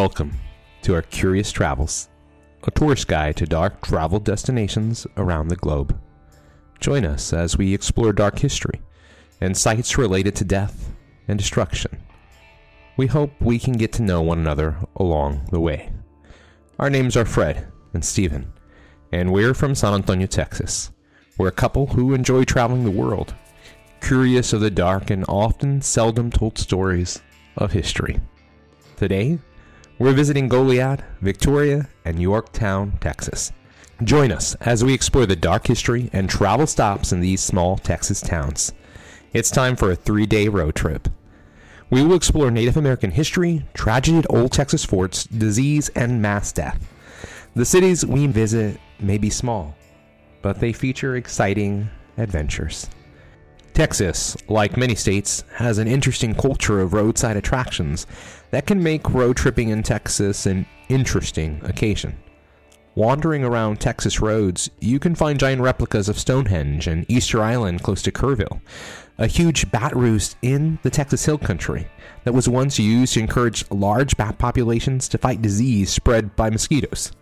Welcome to our Curious Travels, a tourist guide to dark travel destinations around the globe. Join us as we explore dark history and sites related to death and destruction. We hope we can get to know one another along the way. Our names are Fred and Stephen, and we're from San Antonio, Texas. We're a couple who enjoy traveling the world, curious of the dark and often seldom told stories of history. Today, we're visiting Goliad, Victoria, and Yorktown, Texas. Join us as we explore the dark history and travel stops in these small Texas towns. It's time for a three day road trip. We will explore Native American history, tragedy at old Texas forts, disease, and mass death. The cities we visit may be small, but they feature exciting adventures. Texas, like many states, has an interesting culture of roadside attractions that can make road tripping in Texas an interesting occasion. Wandering around Texas roads, you can find giant replicas of Stonehenge and Easter Island close to Kerrville, a huge bat roost in the Texas Hill Country that was once used to encourage large bat populations to fight disease spread by mosquitoes.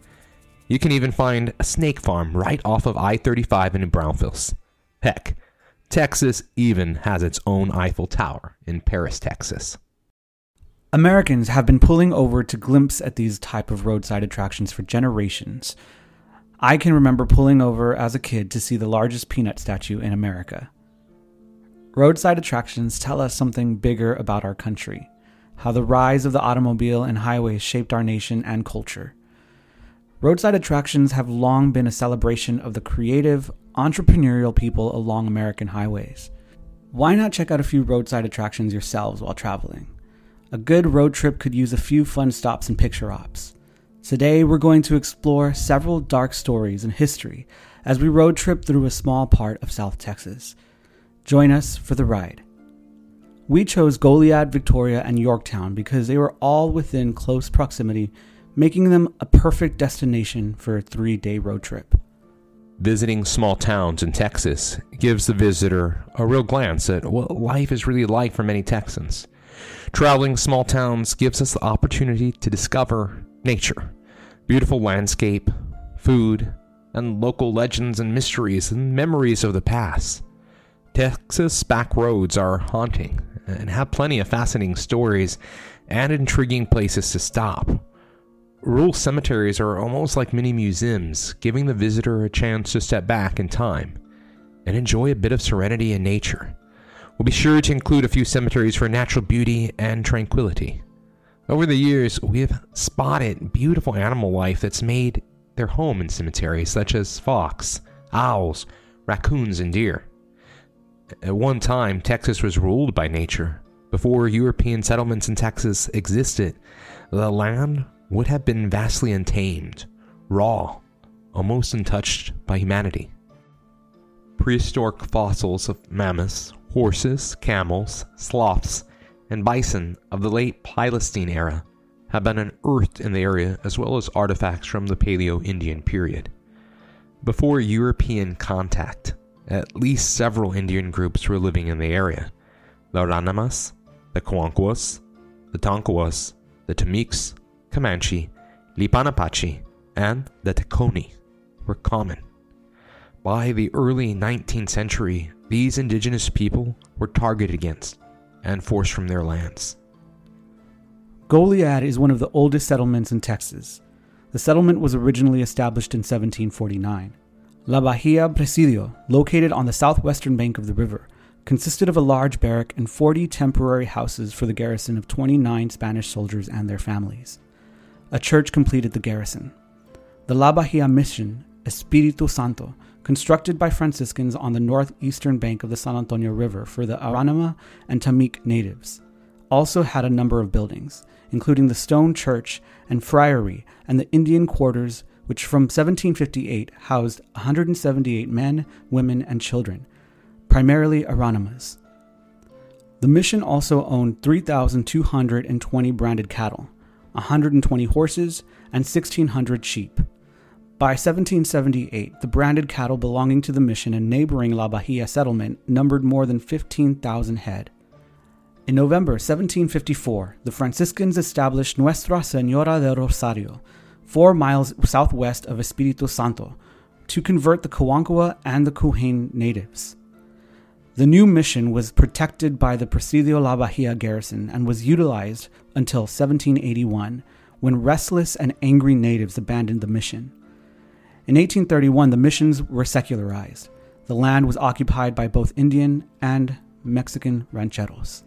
You can even find a snake farm right off of I 35 in Braunfels. Heck, Texas even has its own Eiffel Tower in Paris, Texas. Americans have been pulling over to glimpse at these type of roadside attractions for generations. I can remember pulling over as a kid to see the largest peanut statue in America. Roadside attractions tell us something bigger about our country, how the rise of the automobile and highways shaped our nation and culture. Roadside attractions have long been a celebration of the creative, entrepreneurial people along American highways. Why not check out a few roadside attractions yourselves while traveling? A good road trip could use a few fun stops and picture ops. Today, we're going to explore several dark stories and history as we road trip through a small part of South Texas. Join us for the ride. We chose Goliad, Victoria, and Yorktown because they were all within close proximity, making them a perfect destination for a three day road trip. Visiting small towns in Texas gives the visitor a real glance at what life is really like for many Texans. Traveling small towns gives us the opportunity to discover nature, beautiful landscape, food, and local legends and mysteries and memories of the past. Texas back roads are haunting and have plenty of fascinating stories and intriguing places to stop. Rural cemeteries are almost like mini museums, giving the visitor a chance to step back in time and enjoy a bit of serenity in nature. We'll be sure to include a few cemeteries for natural beauty and tranquility. Over the years, we have spotted beautiful animal life that's made their home in cemeteries, such as fox, owls, raccoons, and deer. At one time, Texas was ruled by nature. Before European settlements in Texas existed, the land would have been vastly untamed, raw, almost untouched by humanity. Prehistoric fossils of mammoths, horses, camels, sloths, and bison of the late Pleistocene era have been unearthed in the area as well as artifacts from the Paleo Indian period. Before European contact, at least several Indian groups were living in the area. The Aranamas, the Karankawas, the Tonkawas, the Tamiks, Comanche, Lipan Apache, and the Tacony were common. By the early 19th century, these indigenous people were targeted against and forced from their lands. Goliad is one of the oldest settlements in Texas. The settlement was originally established in 1749. La Bahia Presidio, located on the southwestern bank of the river, consisted of a large barrack and 40 temporary houses for the garrison of 29 Spanish soldiers and their families. A church completed the garrison. The La Bahia Mission, Espiritu Santo, constructed by Franciscans on the northeastern bank of the San Antonio River for the Aranama and Tamik natives, also had a number of buildings, including the stone church and friary and the Indian quarters, which from 1758 housed 178 men, women, and children, primarily Aranamas. The mission also owned 3,220 branded cattle, 120 horses, and 1,600 sheep. By 1778, the branded cattle belonging to the mission and neighboring La Bahia settlement numbered more than 15,000 head. In November 1754, the Franciscans established Nuestra Senora del Rosario, four miles southwest of Espiritu Santo, to convert the Karankawa and the Cujane natives. The new mission was protected by the Presidio La Bahia garrison and was utilized until 1781, when restless and angry natives abandoned the mission. In 1831, the missions were secularized. The land was occupied by both Indian and Mexican rancheros.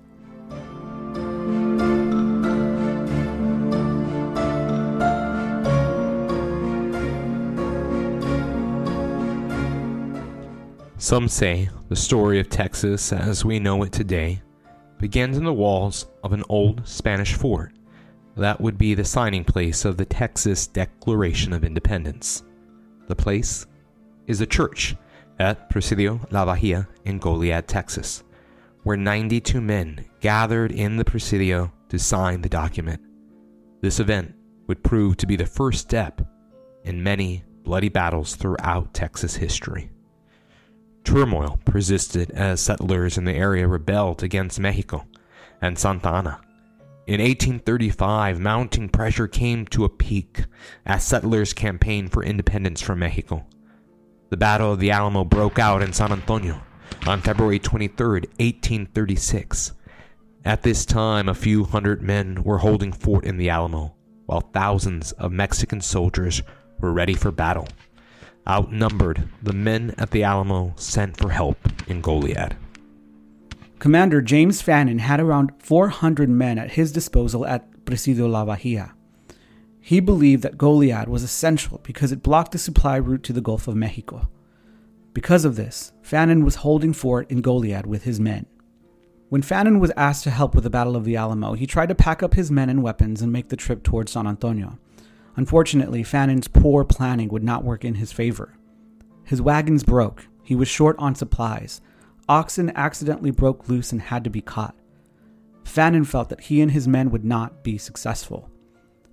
Some say the story of Texas as we know it today begins in the walls of an old Spanish fort that would be the signing place of the Texas Declaration of Independence. The place is a church at Presidio La Bahia in Goliad, Texas, where 92 men gathered in the Presidio to sign the document. This event would prove to be the first step in many bloody battles throughout Texas history. Turmoil persisted as settlers in the area rebelled against Mexico and Santa Anna. In 1835, mounting pressure came to a peak as settlers campaigned for independence from Mexico. The Battle of the Alamo broke out in San Antonio on February 23, 1836. At this time, a few hundred men were holding fort in the Alamo, while thousands of Mexican soldiers were ready for battle. Outnumbered, the men at the Alamo sent for help in Goliad. Commander James Fannin had around 400 men at his disposal at Presidio La Bahia. He believed that Goliad was essential because it blocked the supply route to the Gulf of Mexico. Because of this, Fannin was holding fort in Goliad with his men. When Fannin was asked to help with the Battle of the Alamo, he tried to pack up his men and weapons and make the trip towards San Antonio. Unfortunately, Fannin's poor planning would not work in his favor. His wagons broke, he was short on supplies, oxen accidentally broke loose and had to be caught. Fannin felt that he and his men would not be successful.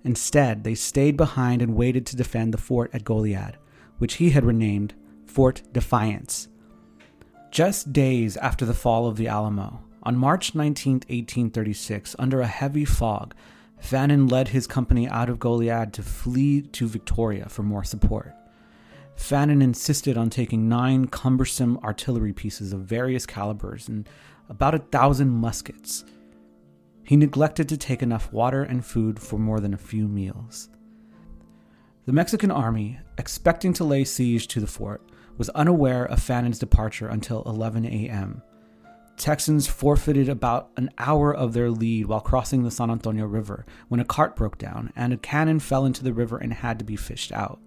Instead, they stayed behind and waited to defend the fort at Goliad, which he had renamed Fort Defiance. Just days after the fall of the Alamo, on March 19, 1836, under a heavy fog, Fannin led his company out of Goliad to flee to Victoria for more support. Fannin insisted on taking nine cumbersome artillery pieces of various calibers and about a thousand muskets. He neglected to take enough water and food for more than a few meals. The Mexican army, expecting to lay siege to the fort, was unaware of Fannin's departure until 11 a.m. Texans forfeited about an hour of their lead while crossing the San Antonio River when a cart broke down and a cannon fell into the river and had to be fished out.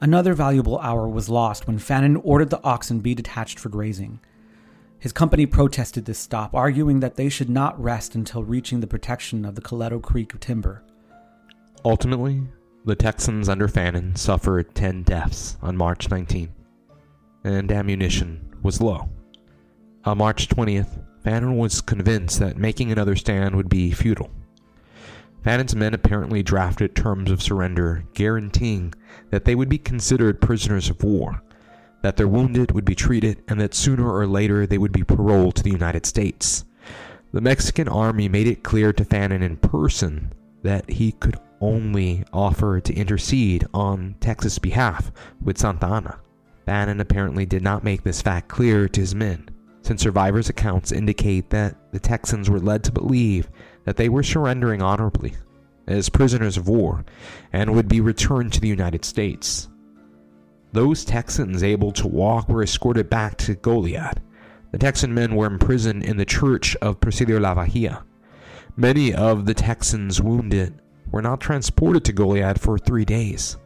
Another valuable hour was lost when Fannin ordered the oxen be detached for grazing. His company protested this stop, arguing that they should not rest until reaching the protection of the Coleto Creek timber. Ultimately, the Texans under Fannin suffered 10 deaths on March 19, and ammunition was low. On March 20th, Fannin was convinced that making another stand would be futile. Fannin's men apparently drafted terms of surrender guaranteeing that they would be considered prisoners of war, that their wounded would be treated, and that sooner or later they would be paroled to the United States. The Mexican army made it clear to Fannin in person that he could only offer to intercede on Texas' behalf with Santa Anna. Fannin apparently did not make this fact clear to his men since survivors' accounts indicate that the Texans were led to believe that they were surrendering honorably as prisoners of war and would be returned to the United States. Those Texans able to walk were escorted back to Goliad. The Texan men were imprisoned in the church of Presidio La Bahia. Many of the Texans wounded were not transported to Goliad for three days.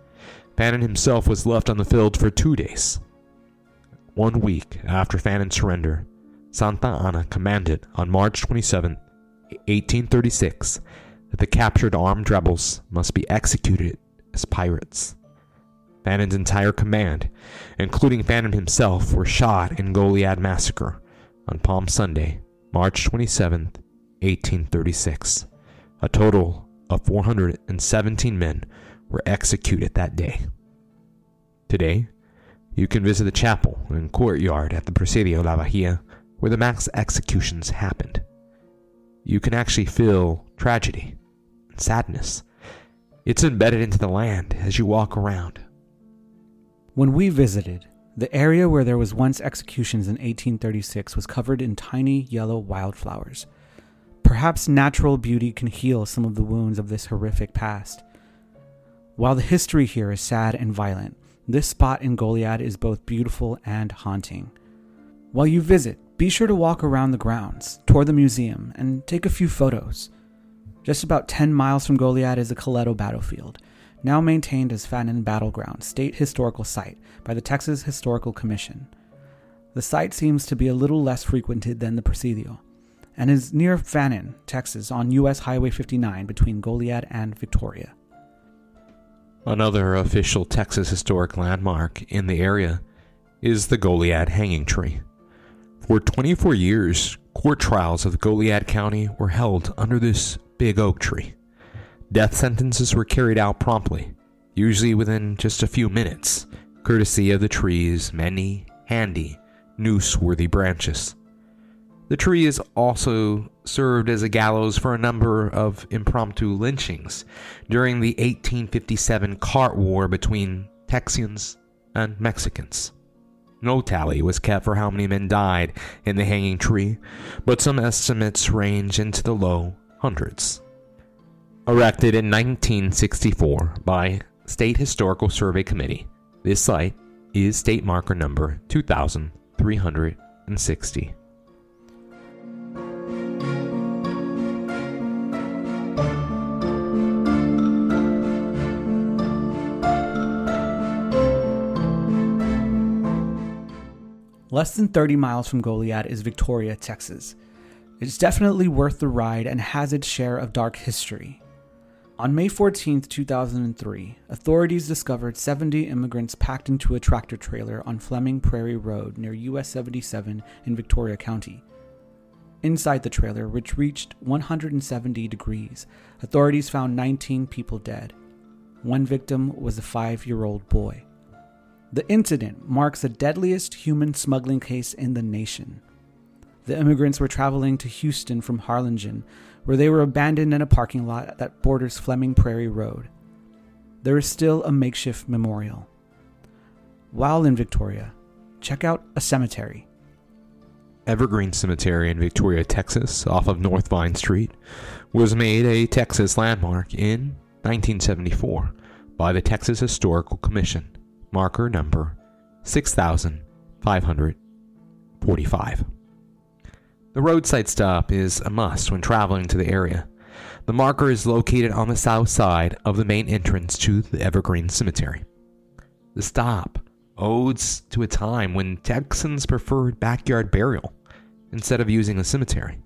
Fannin himself was left on the field for two days. One week after Fannin's surrender, Santa Anna commanded on March 27, 1836, that the captured armed rebels must be executed as pirates. Fannin's entire command, including Fannin himself, were shot in Goliad Massacre on Palm Sunday, March 27, 1836. A total of 417 men were executed that day. Today, you can visit the chapel and courtyard at the Presidio La Bahia where the mass executions happened. you can actually feel tragedy and sadness. It's embedded into the land as you walk around. When we visited, the area where there was once executions in 1836 was covered in tiny yellow wildflowers. Perhaps natural beauty can heal some of the wounds of this horrific past. While the history here is sad and violent, this spot in Goliad is both beautiful and haunting. While you visit, be sure to walk around the grounds, tour the museum, and take a few photos. Just about 10 miles from Goliad is the Coleto Battlefield, now maintained as Fannin Battleground State Historical Site by the Texas Historical Commission. The site seems to be a little less frequented than the Presidio, and is near Fannin, Texas, on U.S. Highway 59 between Goliad and Victoria. Another official Texas historic landmark in the area is the Goliad Hanging Tree. For 24 years, court trials of Goliad County were held under this big oak tree. Death sentences were carried out promptly, usually within just a few minutes, courtesy of the tree's many handy, noose worthy branches. The tree has also served as a gallows for a number of impromptu lynchings during the 1857 cart war between Texians and Mexicans. No tally was kept for how many men died in the hanging tree, but some estimates range into the low hundreds. Erected in 1964 by State Historical Survey Committee, this site is state marker number 2360. Less than 30 miles from Goliad is Victoria, Texas. It's definitely worth the ride and has its share of dark history. On May 14, 2003, authorities discovered 70 immigrants packed into a tractor trailer on Fleming Prairie Road near US 77 in Victoria County. Inside the trailer, which reached 170 degrees, authorities found 19 people dead. One victim was a five year old boy. The incident marks the deadliest human smuggling case in the nation. The immigrants were traveling to Houston from Harlingen, where they were abandoned in a parking lot that borders Fleming Prairie Road. There is still a makeshift memorial. While in Victoria, check out a cemetery. Evergreen Cemetery in Victoria, Texas, off of North Vine Street, was made a Texas landmark in 1974 by the Texas Historical Commission marker number 6545. The roadside stop is a must when traveling to the area. The marker is located on the south side of the main entrance to the Evergreen Cemetery. The stop odes to a time when Texans preferred backyard burial instead of using a cemetery.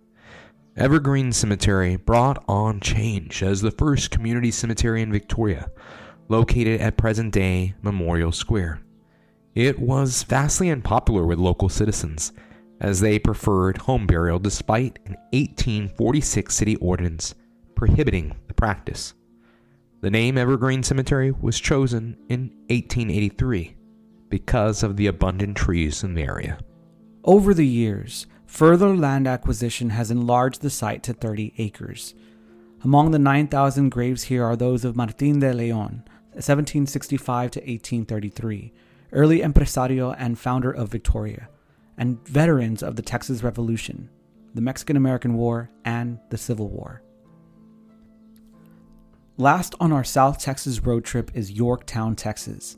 Evergreen Cemetery brought on change as the first community cemetery in Victoria located at present day Memorial Square. It was vastly unpopular with local citizens, as they preferred home burial despite an 1846 city ordinance prohibiting the practice. The name Evergreen Cemetery was chosen in 1883 because of the abundant trees in the area. Over the years, further land acquisition has enlarged the site to 30 acres. Among the 9,000 graves here are those of Martin de Leon, 1765 to 1833, early empresario and founder of Victoria, and veterans of the Texas Revolution, the Mexican American War, and the Civil War. Last on our South Texas road trip is Yorktown, Texas.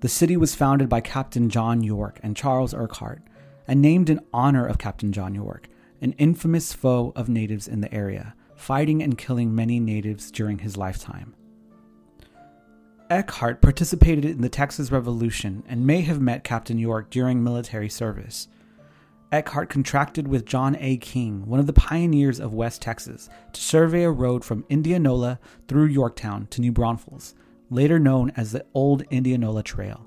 The city was founded by Captain John York and Charles Eckhardt, and named in honor of Captain John York, an infamous foe of natives in the area, fighting and killing many natives during his lifetime. Eckhardt participated in the Texas Revolution and may have met Captain York during military service. Eckhardt contracted with John A. King, one of the pioneers of West Texas, to survey a road from Indianola through Yorktown to New Braunfels, later known as the Old Indianola Trail.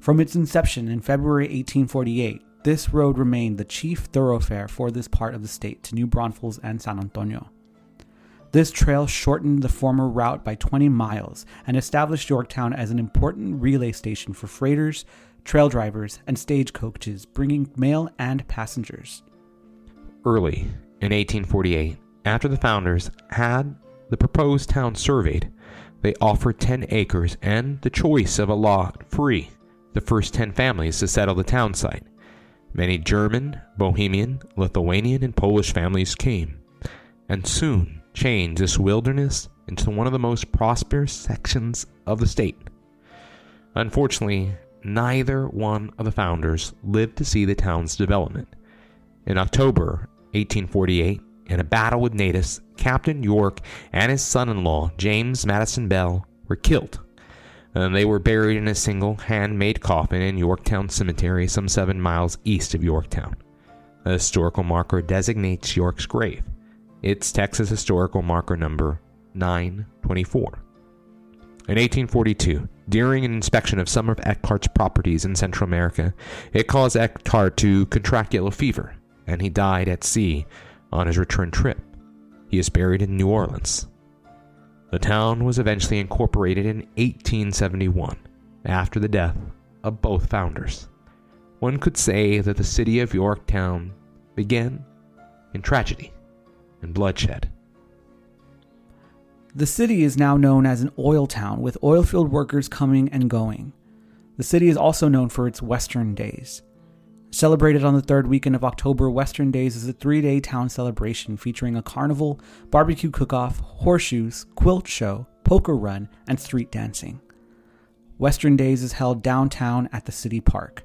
From its inception in February 1848, this road remained the chief thoroughfare for this part of the state to New Braunfels and San Antonio. This trail shortened the former route by 20 miles and established Yorktown as an important relay station for freighters, trail drivers, and stagecoaches bringing mail and passengers. Early In 1848, after the founders had the proposed town surveyed, they offered 10 acres and the choice of a lot free the first 10 families to settle the town site. Many German, Bohemian, Lithuanian, and Polish families came, and soon changed this wilderness into one of the most prosperous sections of the state. Unfortunately, neither one of the founders lived to see the town's development. In October 1848, in a battle with natives, Captain York and his son in law, James Madison Bell, were killed. And they were buried in a single handmade coffin in Yorktown Cemetery, some seven miles east of Yorktown. A historical marker designates York's grave. It's Texas Historical Marker number 924. In 1842, during an inspection of some of Eckhardt's properties in Central America, it caused Eckhardt to contract yellow fever, and he died at sea on his return trip. He is buried in New Orleans. The town was eventually incorporated in 1871 after the death of both founders. One could say that the city of Yorktown began in tragedy and bloodshed. The city is now known as an oil town with oilfield workers coming and going. The city is also known for its Western Days. Celebrated on the third weekend of October, Western Days is a three day town celebration featuring a carnival, barbecue cook off, horseshoes, quilt show, poker run, and street dancing. Western Days is held downtown at the city park.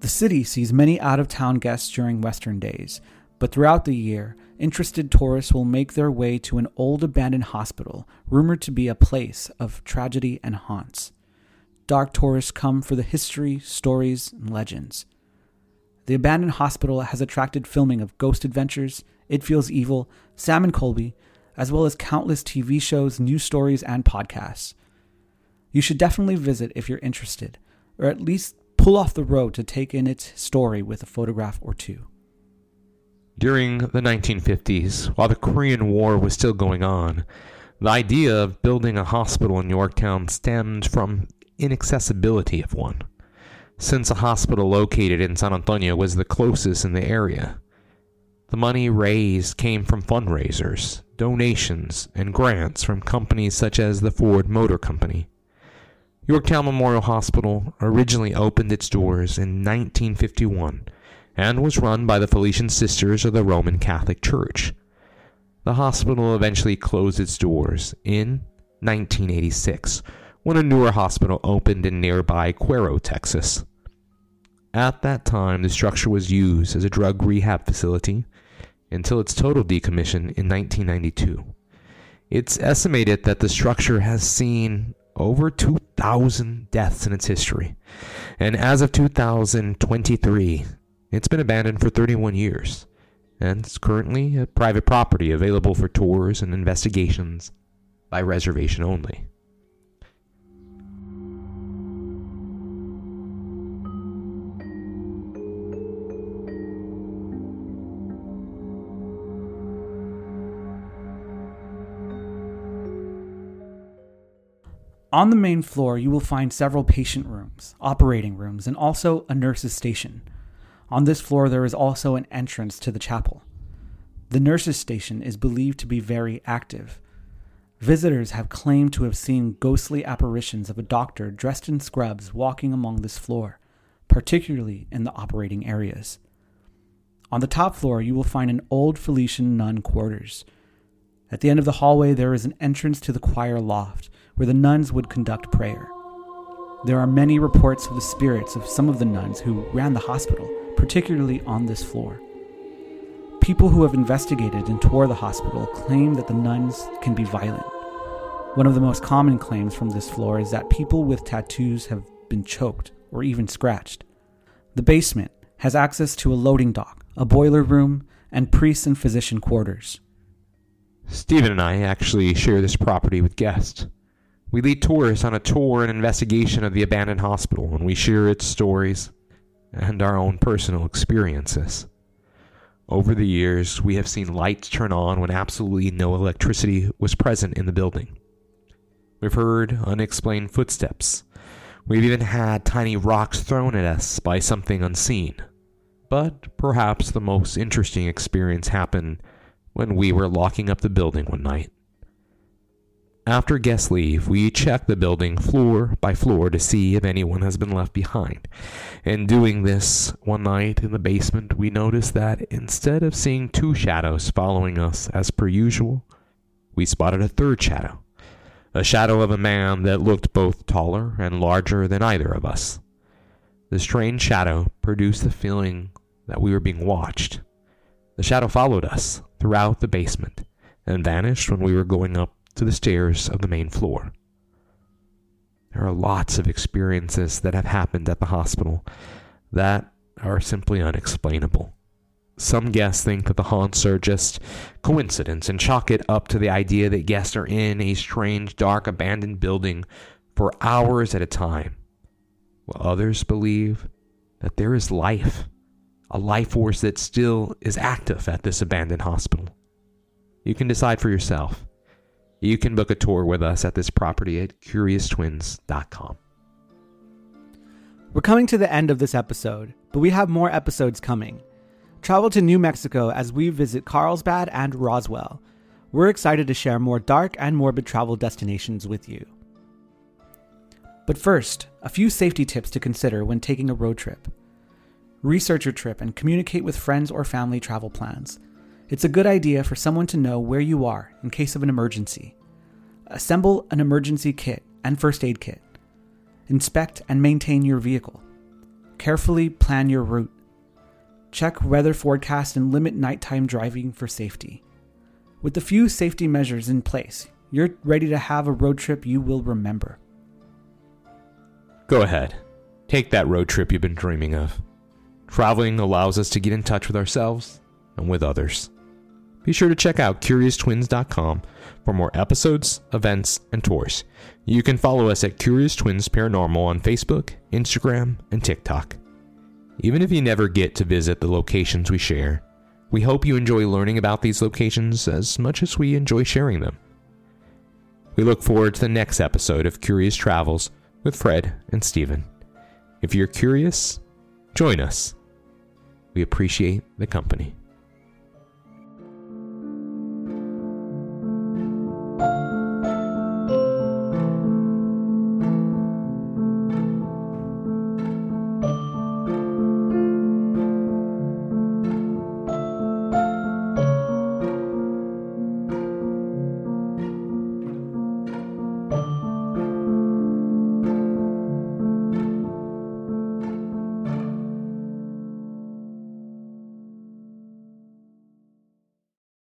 The city sees many out of town guests during Western Days, but throughout the year, interested tourists will make their way to an old abandoned hospital rumored to be a place of tragedy and haunts. Dark tourists come for the history, stories, and legends. The abandoned hospital has attracted filming of Ghost Adventures, It Feels Evil, Sam and Colby, as well as countless TV shows, news stories, and podcasts. You should definitely visit if you're interested, or at least pull off the road to take in its story with a photograph or two. During the 1950s, while the Korean War was still going on, the idea of building a hospital in Yorktown stemmed from inaccessibility of one, since a hospital located in San Antonio was the closest in the area. The money raised came from fundraisers, donations, and grants from companies such as the Ford Motor Company. Yorktown Memorial Hospital originally opened its doors in 1951 and was run by the Felician Sisters of the Roman Catholic Church. The hospital eventually closed its doors in 1986 when a newer hospital opened in nearby Cuero, Texas. At that time, the structure was used as a drug rehab facility until its total decommission in 1992. It's estimated that the structure has seen over 2,000 deaths in its history, and as of 2023, it's been abandoned for 31 years, and it's currently a private property available for tours and investigations by reservation only. On the main floor, you will find several patient rooms, operating rooms, and also a nurse's station. On this floor, there is also an entrance to the chapel. The nurse's station is believed to be very active. Visitors have claimed to have seen ghostly apparitions of a doctor dressed in scrubs walking among this floor, particularly in the operating areas. On the top floor, you will find an old Felician nun quarters. At the end of the hallway, there is an entrance to the choir loft, where the nuns would conduct prayer. There are many reports of the spirits of some of the nuns who ran the hospital, particularly on this floor. People who have investigated and toured the hospital claim that the nuns can be violent. One of the most common claims from this floor is that people with tattoos have been choked or even scratched. The basement has access to a loading dock, a boiler room, and priest and physician quarters. Stephen and I actually share this property with guests. We lead tourists on a tour and investigation of the abandoned hospital, and we share its stories and our own personal experiences. Over the years, we have seen lights turn on when absolutely no electricity was present in the building. We've heard unexplained footsteps. We've even had tiny rocks thrown at us by something unseen. But perhaps the most interesting experience happened when we were locking up the building one night. After guests leave, we check the building floor by floor to see if anyone has been left behind. In doing this one night in the basement, we noticed that instead of seeing two shadows following us as per usual, we spotted a third shadow. A shadow of a man that looked both taller and larger than either of us. The strange shadow produced the feeling that we were being watched. The shadow followed us throughout the basement and vanished when we were going up to the stairs of the main floor. There are lots of experiences that have happened at the hospital that are simply unexplainable. Some guests think that the haunts are just coincidence and chalk it up to the idea that guests are in a strange, dark, abandoned building for hours at a time, while others believe that there is life, a life force that still is active at this abandoned hospital. You can decide for yourself. You can book a tour with us at this property at CuriousTwins.com. We're coming to the end of this episode, but we have more episodes coming. Travel to New Mexico as we visit Carlsbad and Roswell. We're excited to share more dark and morbid travel destinations with you. But first, a few safety tips to consider when taking a road trip. Research your trip and communicate with friends or family travel plans. It's a good idea for someone to know where you are in case of an emergency. Assemble an emergency kit and first aid kit. Inspect and maintain your vehicle. Carefully plan your route. Check weather forecast and limit nighttime driving for safety. With a few safety measures in place, you're ready to have a road trip you will remember. Go ahead. Take that road trip you've been dreaming of. Traveling allows us to get in touch with ourselves and with others. Be sure to check out CuriousTwins.com for more episodes, events, and tours. You can follow us at Curious Twins Paranormal on Facebook, Instagram, and TikTok. Even if you never get to visit the locations we share, we hope you enjoy learning about these locations as much as we enjoy sharing them. We look forward to the next episode of Curious Travels with Fred and Stephen. If you're curious, join us. We appreciate the company.